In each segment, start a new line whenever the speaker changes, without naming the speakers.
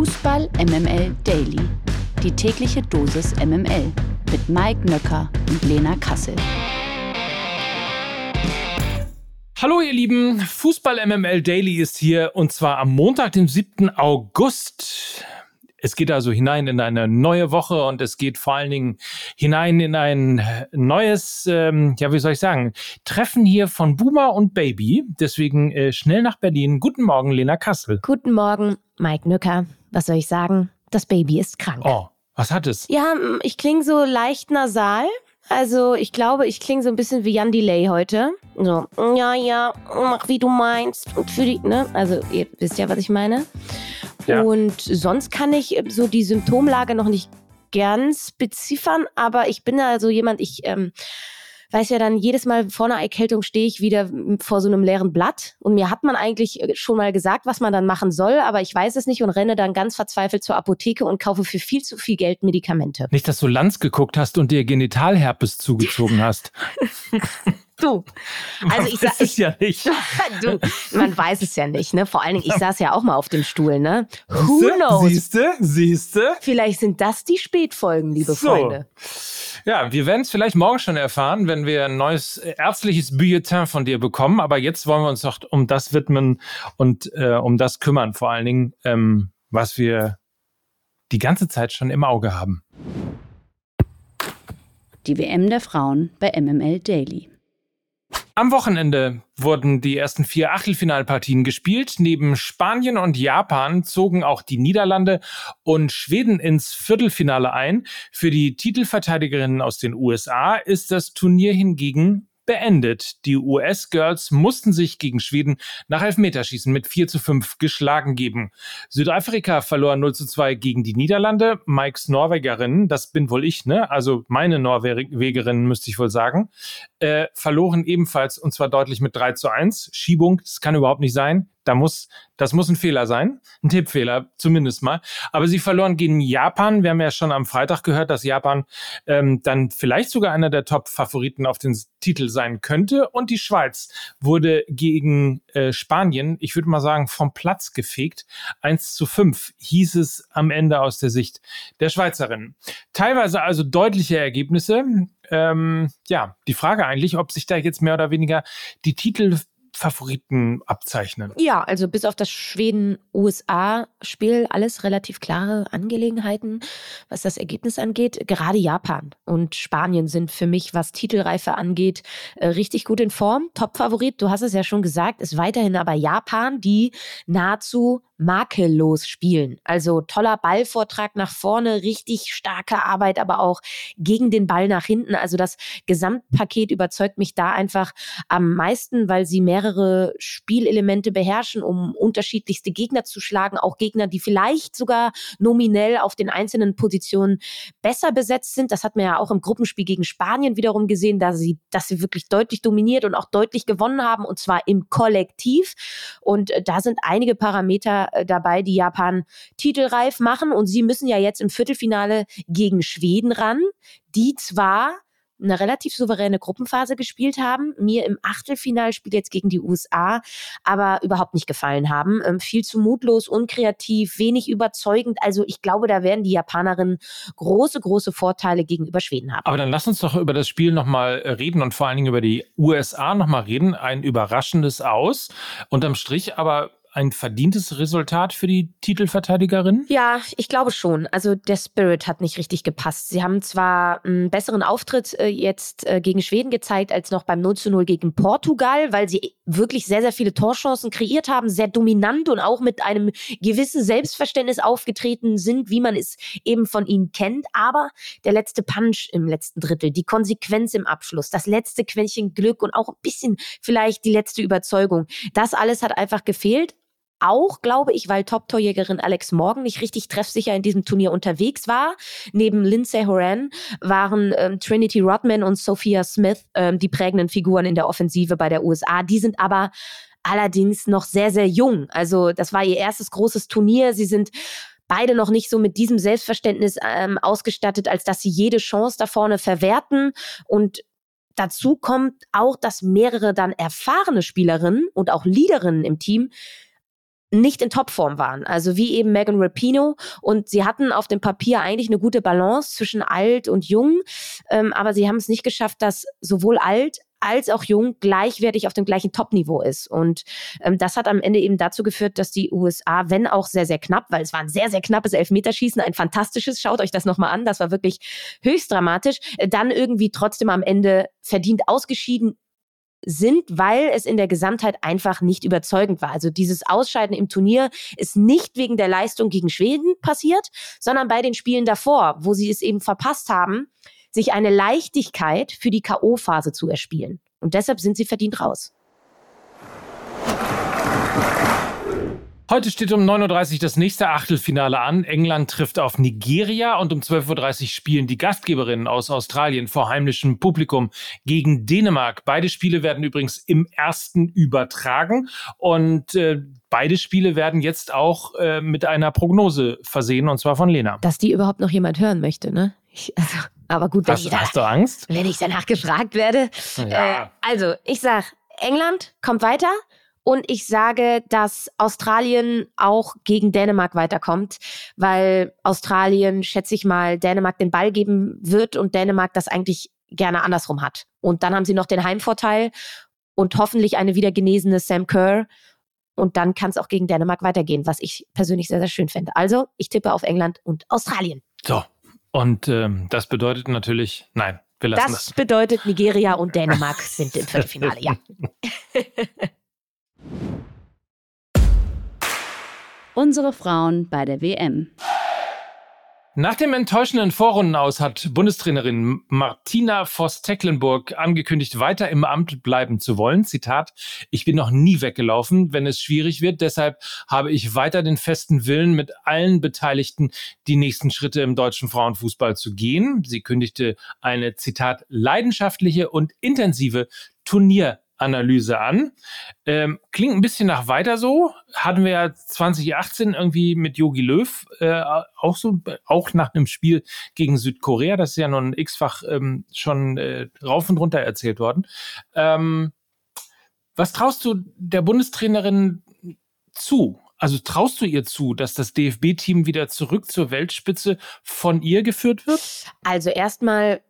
Fußball MML Daily. Die tägliche Dosis MML mit Mike Nöcker und Lena Kassel.
Hallo ihr Lieben, Fußball MML Daily ist hier und zwar am Montag, dem 7. August. Es geht also hinein in eine neue Woche und es geht vor allen Dingen hinein in ein neues, ähm, ja, wie soll ich sagen, Treffen hier von Boomer und Baby. Deswegen äh, schnell nach Berlin. Guten Morgen, Lena Kassel.
Guten Morgen, Mike Nücker. Was soll ich sagen? Das Baby ist krank.
Oh, was hat es?
Ja, ich klinge so leicht nasal. Also ich glaube, ich klinge so ein bisschen wie Jan Delay heute. So, ja, ja, mach wie du meinst. Und für die, ne? Also ihr wisst ja, was ich meine. Ja. Und sonst kann ich so die Symptomlage noch nicht ganz beziffern, aber ich bin da so jemand, ich ähm, weiß ja dann jedes Mal vor einer Erkältung stehe ich wieder vor so einem leeren Blatt und mir hat man eigentlich äh, schon mal gesagt, was man dann machen soll, aber ich weiß es nicht und renne dann ganz verzweifelt zur Apotheke und kaufe für viel zu viel Geld Medikamente.
Nicht, dass du Lanz geguckt hast und dir Genitalherpes zugezogen hast.
Du.
Also man ich weiß es ja nicht.
du, man weiß es ja nicht, ne? Vor allen Dingen, ich saß ja auch mal auf dem Stuhl, ne? Who knows?
Siehste, siehste.
Vielleicht sind das die Spätfolgen, liebe so. Freunde.
Ja, wir werden es vielleicht morgen schon erfahren, wenn wir ein neues ärztliches Bulletin von dir bekommen. Aber jetzt wollen wir uns doch um das widmen und äh, um das kümmern, vor allen Dingen, ähm, was wir die ganze Zeit schon im Auge haben.
Die WM der Frauen bei MML Daily.
Am Wochenende wurden die ersten vier Achtelfinalpartien gespielt. Neben Spanien und Japan zogen auch die Niederlande und Schweden ins Viertelfinale ein. Für die Titelverteidigerinnen aus den USA ist das Turnier hingegen beendet. Die US-Girls mussten sich gegen Schweden nach Elfmeterschießen mit 4 zu 5 geschlagen geben. Südafrika verlor 0 zu 2 gegen die Niederlande. Mikes Norwegerinnen, das bin wohl ich, ne? Also meine Norwegerinnen müsste ich wohl sagen, äh, verloren ebenfalls und zwar deutlich mit 3 zu 1. Schiebung, das kann überhaupt nicht sein. Da muss, das muss ein Fehler sein, ein Tippfehler zumindest mal. Aber sie verloren gegen Japan. Wir haben ja schon am Freitag gehört, dass Japan ähm, dann vielleicht sogar einer der Top-Favoriten auf den Titel sein könnte. Und die Schweiz wurde gegen äh, Spanien, ich würde mal sagen, vom Platz gefegt. 1 zu 5 hieß es am Ende aus der Sicht der Schweizerinnen. Teilweise also deutliche Ergebnisse. Ähm, ja, die Frage eigentlich, ob sich da jetzt mehr oder weniger die Titel Favoriten abzeichnen?
Ja, also bis auf das Schweden-USA-Spiel alles relativ klare Angelegenheiten, was das Ergebnis angeht. Gerade Japan und Spanien sind für mich, was Titelreife angeht, äh, richtig gut in Form. Top-Favorit, du hast es ja schon gesagt, ist weiterhin aber Japan, die nahezu makellos spielen. Also toller Ballvortrag nach vorne, richtig starke Arbeit, aber auch gegen den Ball nach hinten. Also das Gesamtpaket überzeugt mich da einfach am meisten, weil sie mehrere Spielelemente beherrschen, um unterschiedlichste Gegner zu schlagen. Auch Gegner, die vielleicht sogar nominell auf den einzelnen Positionen besser besetzt sind. Das hat man ja auch im Gruppenspiel gegen Spanien wiederum gesehen, dass sie, dass sie wirklich deutlich dominiert und auch deutlich gewonnen haben und zwar im Kollektiv. Und äh, da sind einige Parameter dabei, die Japan titelreif machen. Und sie müssen ja jetzt im Viertelfinale gegen Schweden ran, die zwar eine relativ souveräne Gruppenphase gespielt haben, mir im Achtelfinalspiel jetzt gegen die USA aber überhaupt nicht gefallen haben. Ähm, viel zu mutlos, unkreativ, wenig überzeugend. Also ich glaube, da werden die Japanerinnen große, große Vorteile gegenüber Schweden haben.
Aber dann lass uns doch über das Spiel nochmal reden und vor allen Dingen über die USA nochmal reden. Ein überraschendes Aus. Unterm Strich aber ein verdientes Resultat für die Titelverteidigerin?
Ja, ich glaube schon. Also der Spirit hat nicht richtig gepasst. Sie haben zwar einen besseren Auftritt äh, jetzt äh, gegen Schweden gezeigt als noch beim 0 zu 0 gegen Portugal, weil sie wirklich sehr, sehr viele Torchancen kreiert haben, sehr dominant und auch mit einem gewissen Selbstverständnis aufgetreten sind, wie man es eben von ihnen kennt. Aber der letzte Punch im letzten Drittel, die Konsequenz im Abschluss, das letzte Quäntchen Glück und auch ein bisschen vielleicht die letzte Überzeugung, das alles hat einfach gefehlt auch, glaube ich, weil Top-Torjägerin Alex Morgan nicht richtig treffsicher in diesem Turnier unterwegs war. Neben Lindsay Horan waren ähm, Trinity Rodman und Sophia Smith ähm, die prägenden Figuren in der Offensive bei der USA. Die sind aber allerdings noch sehr, sehr jung. Also das war ihr erstes großes Turnier. Sie sind beide noch nicht so mit diesem Selbstverständnis ähm, ausgestattet, als dass sie jede Chance da vorne verwerten. Und dazu kommt auch, dass mehrere dann erfahrene Spielerinnen und auch Leaderinnen im Team nicht in Topform waren. Also wie eben Megan Rapino. Und sie hatten auf dem Papier eigentlich eine gute Balance zwischen alt und jung. Ähm, aber sie haben es nicht geschafft, dass sowohl alt als auch jung gleichwertig auf dem gleichen Top-Niveau ist. Und ähm, das hat am Ende eben dazu geführt, dass die USA, wenn auch sehr, sehr knapp, weil es war ein sehr, sehr knappes Elfmeterschießen, ein fantastisches, schaut euch das nochmal an, das war wirklich höchst dramatisch, äh, dann irgendwie trotzdem am Ende verdient ausgeschieden sind, weil es in der Gesamtheit einfach nicht überzeugend war. Also dieses Ausscheiden im Turnier ist nicht wegen der Leistung gegen Schweden passiert, sondern bei den Spielen davor, wo sie es eben verpasst haben, sich eine Leichtigkeit für die KO-Phase zu erspielen. Und deshalb sind sie verdient raus.
Heute steht um 9.30 Uhr das nächste Achtelfinale an. England trifft auf Nigeria und um 12.30 Uhr spielen die Gastgeberinnen aus Australien vor heimischem Publikum gegen Dänemark. Beide Spiele werden übrigens im ersten übertragen und äh, beide Spiele werden jetzt auch äh, mit einer Prognose versehen und zwar von Lena.
Dass die überhaupt noch jemand hören möchte, ne? Ich, also aber gut,
hast, jeder, hast du Angst?
Wenn ich danach gefragt werde. Ja. Äh, also, ich sage, England kommt weiter. Und ich sage, dass Australien auch gegen Dänemark weiterkommt, weil Australien, schätze ich mal, Dänemark den Ball geben wird und Dänemark das eigentlich gerne andersrum hat. Und dann haben sie noch den Heimvorteil und hoffentlich eine wieder genesene Sam Kerr. Und dann kann es auch gegen Dänemark weitergehen, was ich persönlich sehr, sehr schön finde. Also, ich tippe auf England und Australien.
So, und ähm, das bedeutet natürlich, nein, wir lassen das.
Das bedeutet, Nigeria und Dänemark sind im Viertelfinale, ja.
Unsere Frauen bei der WM.
Nach dem enttäuschenden Vorrundenaus hat Bundestrainerin Martina Voss-Tecklenburg angekündigt, weiter im Amt bleiben zu wollen. Zitat, ich bin noch nie weggelaufen, wenn es schwierig wird. Deshalb habe ich weiter den festen Willen, mit allen Beteiligten die nächsten Schritte im deutschen Frauenfußball zu gehen. Sie kündigte eine, Zitat, leidenschaftliche und intensive Turnier Analyse an. Ähm, klingt ein bisschen nach weiter so. Hatten wir ja 2018 irgendwie mit Yogi Löw äh, auch so, auch nach einem Spiel gegen Südkorea. Das ist ja ein x-fach ähm, schon äh, rauf und runter erzählt worden. Ähm, was traust du der Bundestrainerin zu? Also traust du ihr zu, dass das DFB-Team wieder zurück zur Weltspitze von ihr geführt wird?
Also erstmal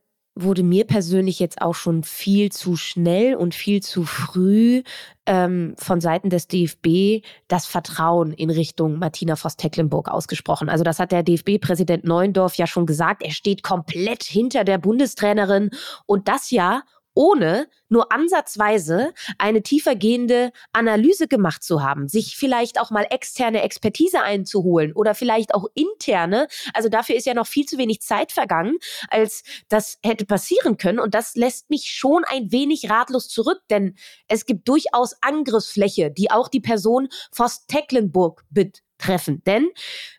wurde mir persönlich jetzt auch schon viel zu schnell und viel zu früh ähm, von Seiten des DFB das Vertrauen in Richtung Martina Voss-Tecklenburg ausgesprochen. Also das hat der DFB-Präsident Neuendorf ja schon gesagt. Er steht komplett hinter der Bundestrainerin und das ja ohne nur ansatzweise eine tiefergehende Analyse gemacht zu haben, sich vielleicht auch mal externe Expertise einzuholen oder vielleicht auch interne. Also dafür ist ja noch viel zu wenig Zeit vergangen, als das hätte passieren können. Und das lässt mich schon ein wenig ratlos zurück, denn es gibt durchaus Angriffsfläche, die auch die Person Voss Tecklenburg treffen. Denn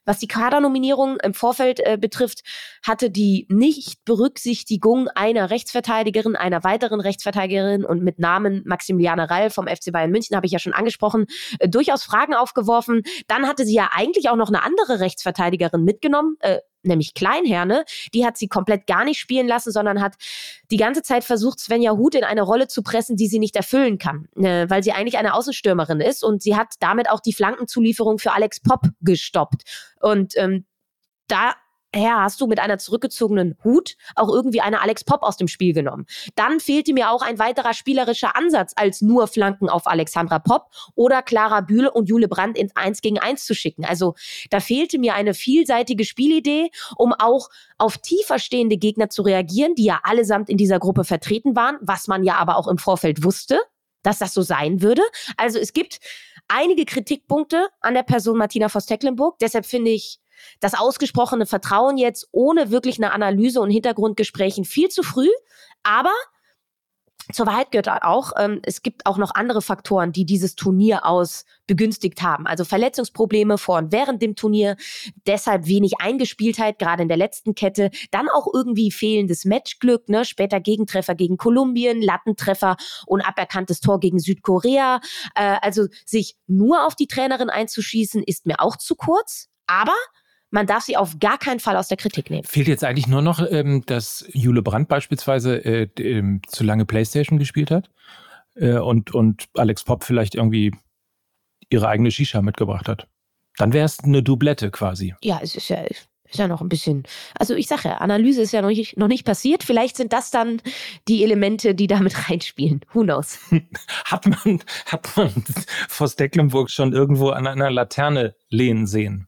was die Kadernominierung im Vorfeld äh, betrifft, hatte die Nichtberücksichtigung einer Rechtsverteidigerin, einer weiteren Rechtsverteidigerin und mit Namen Maximiliane Rall vom FC Bayern München, habe ich ja schon angesprochen, äh, durchaus Fragen aufgeworfen. Dann hatte sie ja eigentlich auch noch eine andere Rechtsverteidigerin mitgenommen, äh, nämlich Kleinherne, die hat sie komplett gar nicht spielen lassen, sondern hat die ganze Zeit versucht, Svenja Huth in eine Rolle zu pressen, die sie nicht erfüllen kann, äh, weil sie eigentlich eine Außenstürmerin ist und sie hat damit auch die Flankenzulieferung für Alex Popp gestoppt. Und ähm, da Herr, hast du mit einer zurückgezogenen Hut auch irgendwie eine Alex Pop aus dem Spiel genommen. Dann fehlte mir auch ein weiterer spielerischer Ansatz, als nur Flanken auf Alexandra Pop oder Clara Bühle und Jule Brandt ins 1 gegen 1 zu schicken. Also da fehlte mir eine vielseitige Spielidee, um auch auf tiefer stehende Gegner zu reagieren, die ja allesamt in dieser Gruppe vertreten waren, was man ja aber auch im Vorfeld wusste, dass das so sein würde. Also es gibt einige Kritikpunkte an der Person Martina Voss-Tecklenburg. Deshalb finde ich das ausgesprochene Vertrauen jetzt ohne wirklich eine Analyse und Hintergrundgesprächen viel zu früh. Aber zur Wahrheit gehört auch, ähm, es gibt auch noch andere Faktoren, die dieses Turnier aus begünstigt haben. Also Verletzungsprobleme vor und während dem Turnier, deshalb wenig Eingespieltheit, gerade in der letzten Kette, dann auch irgendwie fehlendes Matchglück, ne? später Gegentreffer gegen Kolumbien, Lattentreffer und aberkanntes Tor gegen Südkorea. Äh, also sich nur auf die Trainerin einzuschießen, ist mir auch zu kurz. Aber man darf sie auf gar keinen Fall aus der Kritik nehmen.
Fehlt jetzt eigentlich nur noch, ähm, dass Jule Brandt beispielsweise äh, ähm, zu lange Playstation gespielt hat äh, und, und Alex Pop vielleicht irgendwie ihre eigene Shisha mitgebracht hat. Dann wäre es eine Doublette quasi.
Ja, es ist ja, ist ja noch ein bisschen. Also ich sage ja, Analyse ist ja noch nicht, noch nicht passiert. Vielleicht sind das dann die Elemente, die damit reinspielen. Who knows?
Hat man, hat man Vos Decklenburg schon irgendwo an einer Laterne lehnen sehen?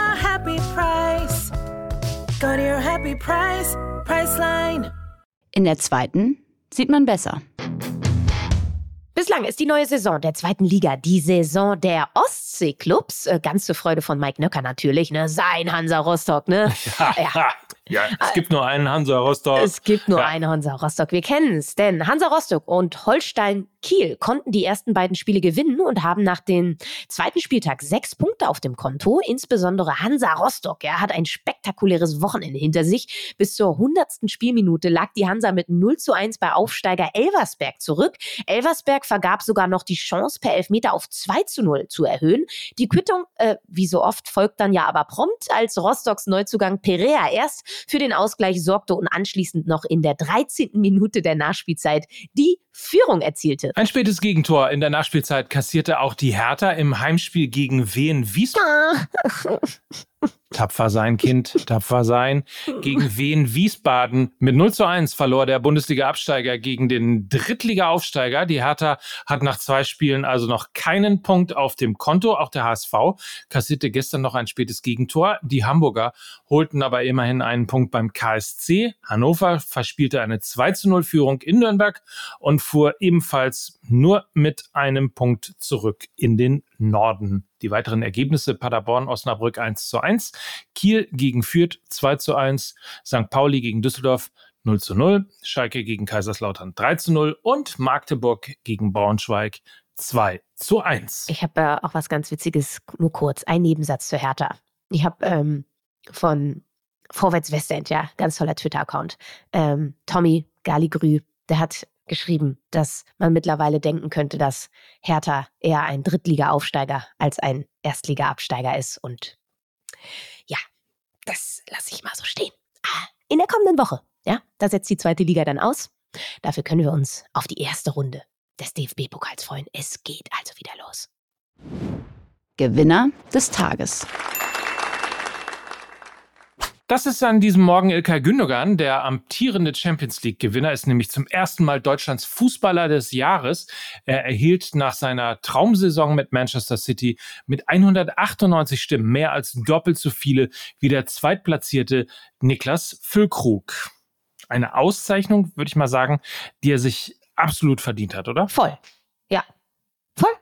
happy price. Go to your happy price, Priceline.
In der zweiten sieht man besser.
Bislang ist die neue Saison der zweiten Liga die Saison der Ostseeklubs. Äh, ganz zur Freude von Mike Nöcker natürlich, ne? Sein Hansa Rostock, ne?
Ja, ja. Ja es gibt nur einen Hansa Rostock.
Es gibt nur
Ja.
einen Hansa Rostock. Wir kennen es, denn Hansa Rostock und Holstein Kiel konnten die ersten beiden Spiele gewinnen und haben nach dem zweiten Spieltag sechs Punkte auf dem Konto. Insbesondere Hansa Rostock ja, hat ein spektakuläres Wochenende hinter sich. Bis zur hundertsten Spielminute lag die Hansa mit 0 zu 1 bei Aufsteiger Elversberg zurück. Elversberg vergab sogar noch die Chance, per Elfmeter auf 2 zu 0 zu erhöhen. Die Quittung, äh, wie so oft, folgt dann ja aber prompt, als Rostocks Neuzugang Perea erst für den Ausgleich sorgte und anschließend noch in der 13. Minute der Nachspielzeit die Führung erzielte.
Ein spätes Gegentor in der Nachspielzeit kassierte auch die Hertha im Heimspiel gegen Wien Wiesbaden. Tapfer sein, Kind, tapfer sein. Gegen Wien Wiesbaden mit 0 zu 1 verlor der Bundesliga-Absteiger gegen den Drittliga-Aufsteiger. Die Hertha hat nach zwei Spielen also noch keinen Punkt auf dem Konto. Auch der HSV kassierte gestern noch ein spätes Gegentor. Die Hamburger holten aber immerhin einen Punkt beim KSC. Hannover verspielte eine 2 zu 0 Führung in Nürnberg und fuhr ebenfalls nur mit einem Punkt zurück in den Norden. Die weiteren Ergebnisse Paderborn, Osnabrück 1 zu 1, Kiel gegen Fürth 2 zu 1, St. Pauli gegen Düsseldorf 0 zu 0, Schalke gegen Kaiserslautern 3 zu 0 und Magdeburg gegen Braunschweig 2 zu 1.
Ich habe äh, auch was ganz Witziges, nur kurz, ein Nebensatz zur Hertha. Ich habe ähm, von Vorwärts Westend, ja, ganz toller Twitter-Account, ähm, Tommy Galigrü, der hat geschrieben, dass man mittlerweile denken könnte, dass Hertha eher ein Drittliga-Aufsteiger als ein Erstliga-Absteiger ist. Und ja, das lasse ich mal so stehen. Ah, In der kommenden Woche, ja, da setzt die zweite Liga dann aus. Dafür können wir uns auf die erste Runde des DFB-Pokals freuen. Es geht also wieder los.
Gewinner des Tages.
Das ist an diesem Morgen Ilkay Gündogan, der amtierende Champions League-Gewinner, ist nämlich zum ersten Mal Deutschlands Fußballer des Jahres. Er erhielt nach seiner Traumsaison mit Manchester City mit 198 Stimmen mehr als doppelt so viele wie der zweitplatzierte Niklas Füllkrug. Eine Auszeichnung, würde ich mal sagen, die er sich absolut verdient hat, oder?
Voll. Ja. Voll.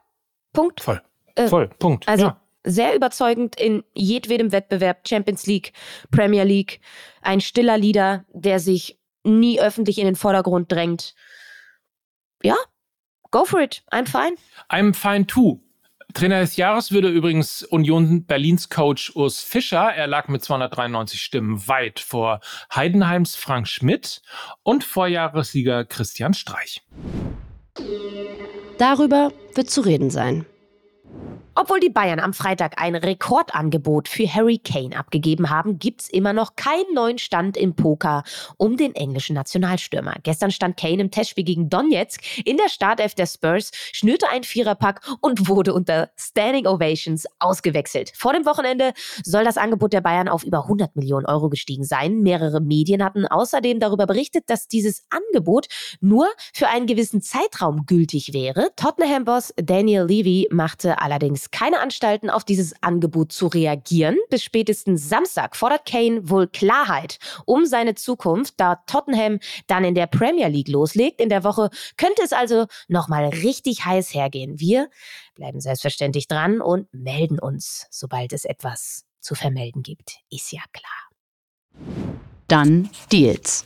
Punkt.
Voll.
Äh,
Voll. Punkt.
Also
ja.
Sehr überzeugend in jedwedem Wettbewerb, Champions League, Premier League. Ein stiller Leader, der sich nie öffentlich in den Vordergrund drängt. Ja, go for it. I'm fine.
I'm fine too. Trainer des Jahres würde übrigens Union Berlins Coach Urs Fischer. Er lag mit 293 Stimmen weit vor Heidenheims Frank Schmidt und Vorjahressieger Christian Streich.
Darüber wird zu reden sein.
Obwohl die Bayern am Freitag ein Rekordangebot für Harry Kane abgegeben haben, gibt's immer noch keinen neuen Stand im Poker um den englischen Nationalstürmer. Gestern stand Kane im Testspiel gegen Donetsk in der Startelf der Spurs, schnürte einen Viererpack und wurde unter Standing Ovations ausgewechselt. Vor dem Wochenende soll das Angebot der Bayern auf über 100 Millionen Euro gestiegen sein. Mehrere Medien hatten außerdem darüber berichtet, dass dieses Angebot nur für einen gewissen Zeitraum gültig wäre. Tottenham-Boss Daniel Levy machte allerdings keine Anstalten, auf dieses Angebot zu reagieren. Bis spätestens Samstag fordert Kane wohl Klarheit um seine Zukunft, da Tottenham dann in der Premier League loslegt. In der Woche könnte es also nochmal richtig heiß hergehen. Wir bleiben selbstverständlich dran und melden uns, sobald es etwas zu vermelden gibt. Ist ja klar.
Dann Deals.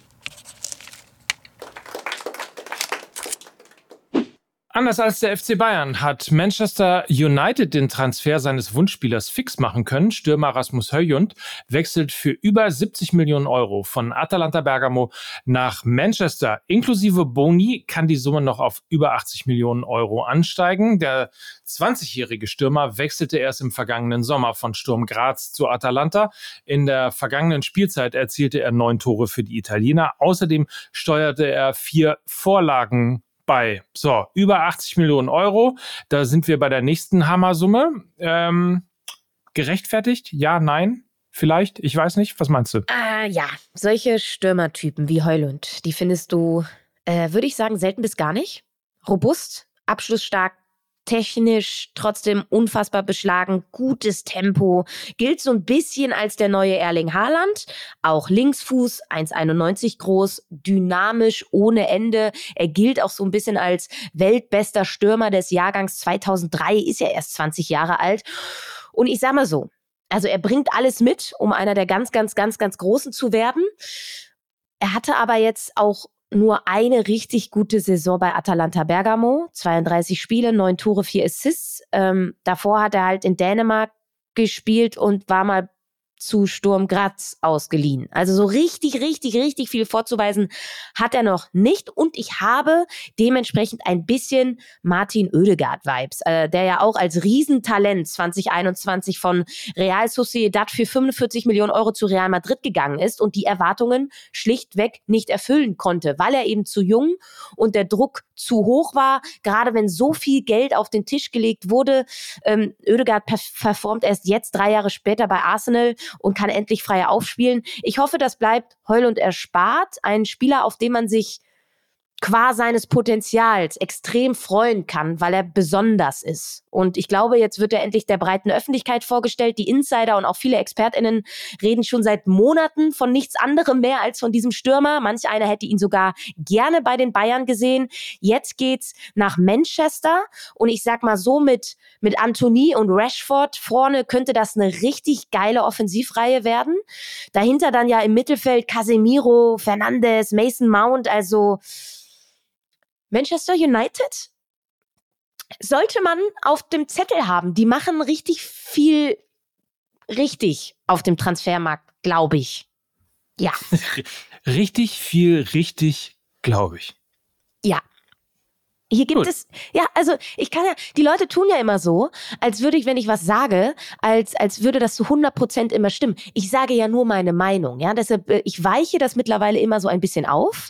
Anders als der FC Bayern hat Manchester United den Transfer seines Wunschspielers fix machen können. Stürmer Rasmus Höjund wechselt für über 70 Millionen Euro von Atalanta Bergamo nach Manchester. Inklusive Boni kann die Summe noch auf über 80 Millionen Euro ansteigen. Der 20-jährige Stürmer wechselte erst im vergangenen Sommer von Sturm Graz zu Atalanta. In der vergangenen Spielzeit erzielte er neun Tore für die Italiener. Außerdem steuerte er vier Vorlagen bei. So, über 80 Millionen Euro. Da sind wir bei der nächsten Hammersumme. Ähm, gerechtfertigt? Ja, nein? Vielleicht? Ich weiß nicht. Was meinst du?
Äh, ja, solche Stürmertypen wie Heulund, die findest du, äh, würde ich sagen, selten bis gar nicht. Robust, abschlussstark, technisch trotzdem unfassbar beschlagen, gutes Tempo, gilt so ein bisschen als der neue Erling Haaland, auch Linksfuß, 1,91 groß, dynamisch ohne Ende. Er gilt auch so ein bisschen als weltbester Stürmer des Jahrgangs 2003, ist ja erst 20 Jahre alt. Und ich sag mal so, also er bringt alles mit, um einer der ganz, ganz, ganz, ganz Großen zu werden. Er hatte aber jetzt auch nur eine richtig gute Saison bei Atalanta Bergamo. 32 Spiele, 9 Tore, 4 Assists. Ähm, davor hat er halt in Dänemark gespielt und war mal zu Sturm Graz ausgeliehen. Also so richtig, richtig, richtig viel vorzuweisen hat er noch nicht. Und ich habe dementsprechend ein bisschen Martin Oedegaard-Vibes, äh, der ja auch als Riesentalent 2021 von Real Sociedad für 45 Millionen Euro zu Real Madrid gegangen ist und die Erwartungen schlichtweg nicht erfüllen konnte, weil er eben zu jung und der Druck zu hoch war. Gerade wenn so viel Geld auf den Tisch gelegt wurde. Ähm, Oedegaard performt erst jetzt drei Jahre später bei Arsenal und kann endlich freier aufspielen. Ich hoffe, das bleibt heul und erspart. Ein Spieler, auf den man sich qua seines Potenzials extrem freuen kann, weil er besonders ist. Und ich glaube, jetzt wird er endlich der breiten Öffentlichkeit vorgestellt. Die Insider und auch viele ExpertInnen reden schon seit Monaten von nichts anderem mehr als von diesem Stürmer. Manch einer hätte ihn sogar gerne bei den Bayern gesehen. Jetzt geht's nach Manchester. Und ich sag mal so, mit, mit Anthony und Rashford vorne könnte das eine richtig geile Offensivreihe werden. Dahinter dann ja im Mittelfeld Casemiro, Fernandes, Mason Mount, also Manchester United sollte man auf dem Zettel haben. Die machen richtig viel richtig auf dem Transfermarkt, glaube ich. Ja.
Richtig viel richtig, glaube ich.
Ja. Hier gibt Gut. es, ja, also ich kann ja, die Leute tun ja immer so, als würde ich, wenn ich was sage, als, als würde das zu 100 Prozent immer stimmen. Ich sage ja nur meine Meinung, ja, deshalb, äh, ich weiche das mittlerweile immer so ein bisschen auf.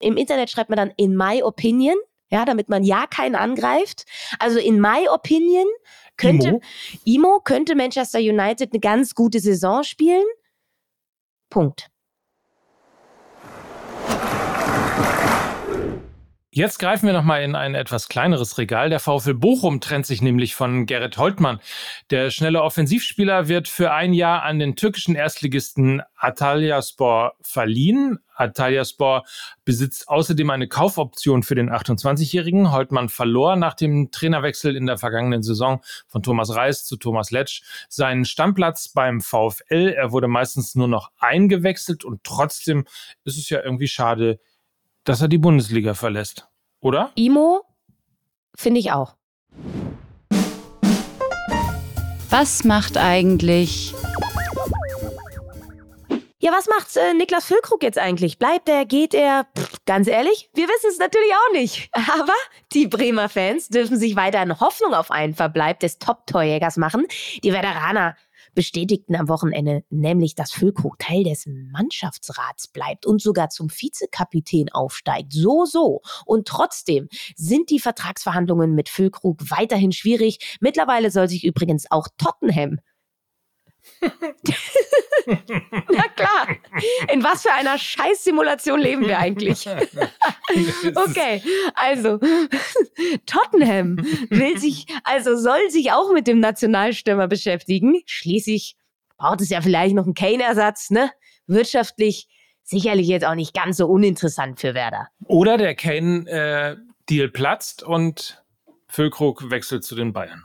Im Internet schreibt man dann in my opinion, ja, damit man ja keinen angreift. Also in my opinion könnte Imo, Imo könnte Manchester United eine ganz gute Saison spielen. Punkt.
Jetzt greifen wir nochmal in ein etwas kleineres Regal. Der VfL Bochum trennt sich nämlich von Gerrit Holtmann. Der schnelle Offensivspieler wird für ein Jahr an den türkischen Erstligisten Atalyaspor verliehen. Atalyaspor besitzt außerdem eine Kaufoption für den 28-Jährigen. Holtmann verlor nach dem Trainerwechsel in der vergangenen Saison von Thomas Reis zu Thomas Letsch seinen Stammplatz beim VfL. Er wurde meistens nur noch eingewechselt und trotzdem ist es ja irgendwie schade, dass er die Bundesliga verlässt, oder?
Imo finde ich auch.
Was macht eigentlich
ja, was macht äh, Niklas Füllkrug jetzt eigentlich? Bleibt er, geht er? Pff, ganz ehrlich, wir wissen es natürlich auch nicht. Aber die Bremer Fans dürfen sich weiterhin Hoffnung auf einen Verbleib des Top-Torjägers machen. Die Veteraner bestätigten am Wochenende nämlich, dass Füllkrug Teil des Mannschaftsrats bleibt und sogar zum Vizekapitän aufsteigt. So, so. Und trotzdem sind die Vertragsverhandlungen mit Füllkrug weiterhin schwierig. Mittlerweile soll sich übrigens auch Tottenham Na klar. In was für einer Scheißsimulation leben wir eigentlich? okay, also Tottenham will sich, also soll sich auch mit dem Nationalstürmer beschäftigen. Schließlich braucht es ja vielleicht noch einen Kane-Ersatz, ne? Wirtschaftlich sicherlich jetzt auch nicht ganz so uninteressant für Werder.
Oder der Kane-Deal äh, platzt und Füllkrug wechselt zu den Bayern.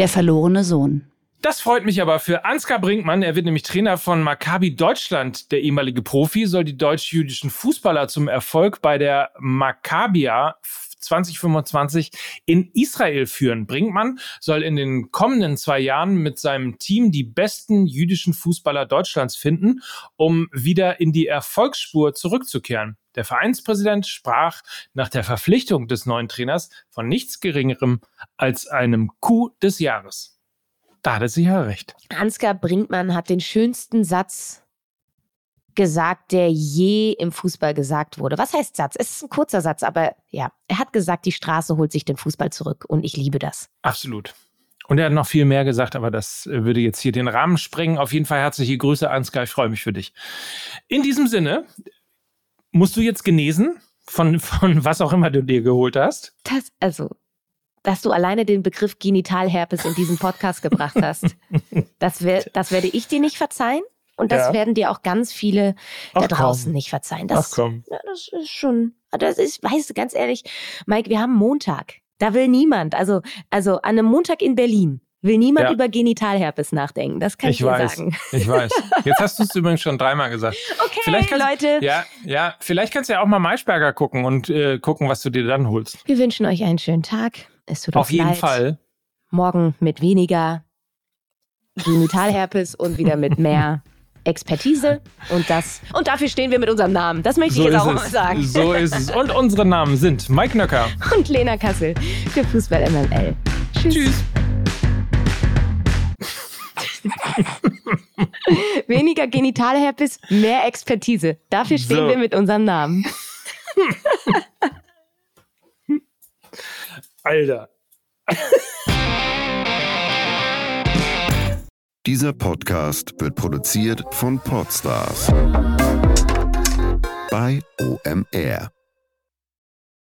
Der verlorene Sohn.
Das freut mich aber für Ansgar Brinkmann. Er wird nämlich Trainer von Maccabi Deutschland. Der ehemalige Profi soll die deutsch-jüdischen Fußballer zum Erfolg bei der Maccabia 2025 in Israel führen. Brinkmann soll in den kommenden zwei Jahren mit seinem Team die besten jüdischen Fußballer Deutschlands finden, um wieder in die Erfolgsspur zurückzukehren. Der Vereinspräsident sprach nach der Verpflichtung des neuen Trainers von nichts Geringerem als einem Coup des Jahres. Da hat er sicher recht.
Ansgar Brinkmann hat den schönsten Satz gesagt, der je im Fußball gesagt wurde. Was heißt Satz? Es ist ein kurzer Satz, aber ja, er hat gesagt, die Straße holt sich den Fußball zurück und ich liebe das.
Absolut. Und er hat noch viel mehr gesagt, aber das würde jetzt hier den Rahmen sprengen. Auf jeden Fall herzliche Grüße, Ansgar. Ich freue mich für dich. In diesem Sinne, musst du jetzt genesen von, von was auch immer du dir geholt hast?
Das, also, dass du alleine den Begriff Genitalherpes in diesen Podcast gebracht hast. Das, wär, das werde ich dir nicht verzeihen. Und das ja. werden dir auch ganz viele Ach, da draußen komm. nicht verzeihen. Das,
Ach komm.
Ja, das ist schon, das ist, weißt du, ganz ehrlich, Mike, wir haben Montag. Da will niemand, also, also an einem Montag in Berlin, will niemand ja. über Genitalherpes nachdenken. Das kann ich, ich
weiß,
sagen.
Ich weiß. Jetzt hast du es übrigens schon dreimal gesagt.
Okay, vielleicht Leute.
Ja, ja, vielleicht kannst du ja auch mal Maischberger gucken und äh, gucken, was du dir dann holst.
Wir wünschen euch einen schönen Tag. Es tut
Auf jeden
leid.
Fall.
Morgen mit weniger Genitalherpes und wieder mit mehr Expertise und das und dafür stehen wir mit unserem Namen. Das möchte so ich jetzt auch es. mal sagen.
So ist es. Und unsere Namen sind Mike Nöcker
und Lena Kassel für Fußball MML. Tschüss. Tschüss. Weniger Genitalherpes, mehr Expertise. Dafür stehen so. wir mit unserem Namen.
Alter.
Dieser Podcast wird produziert von Podstars bei OMR.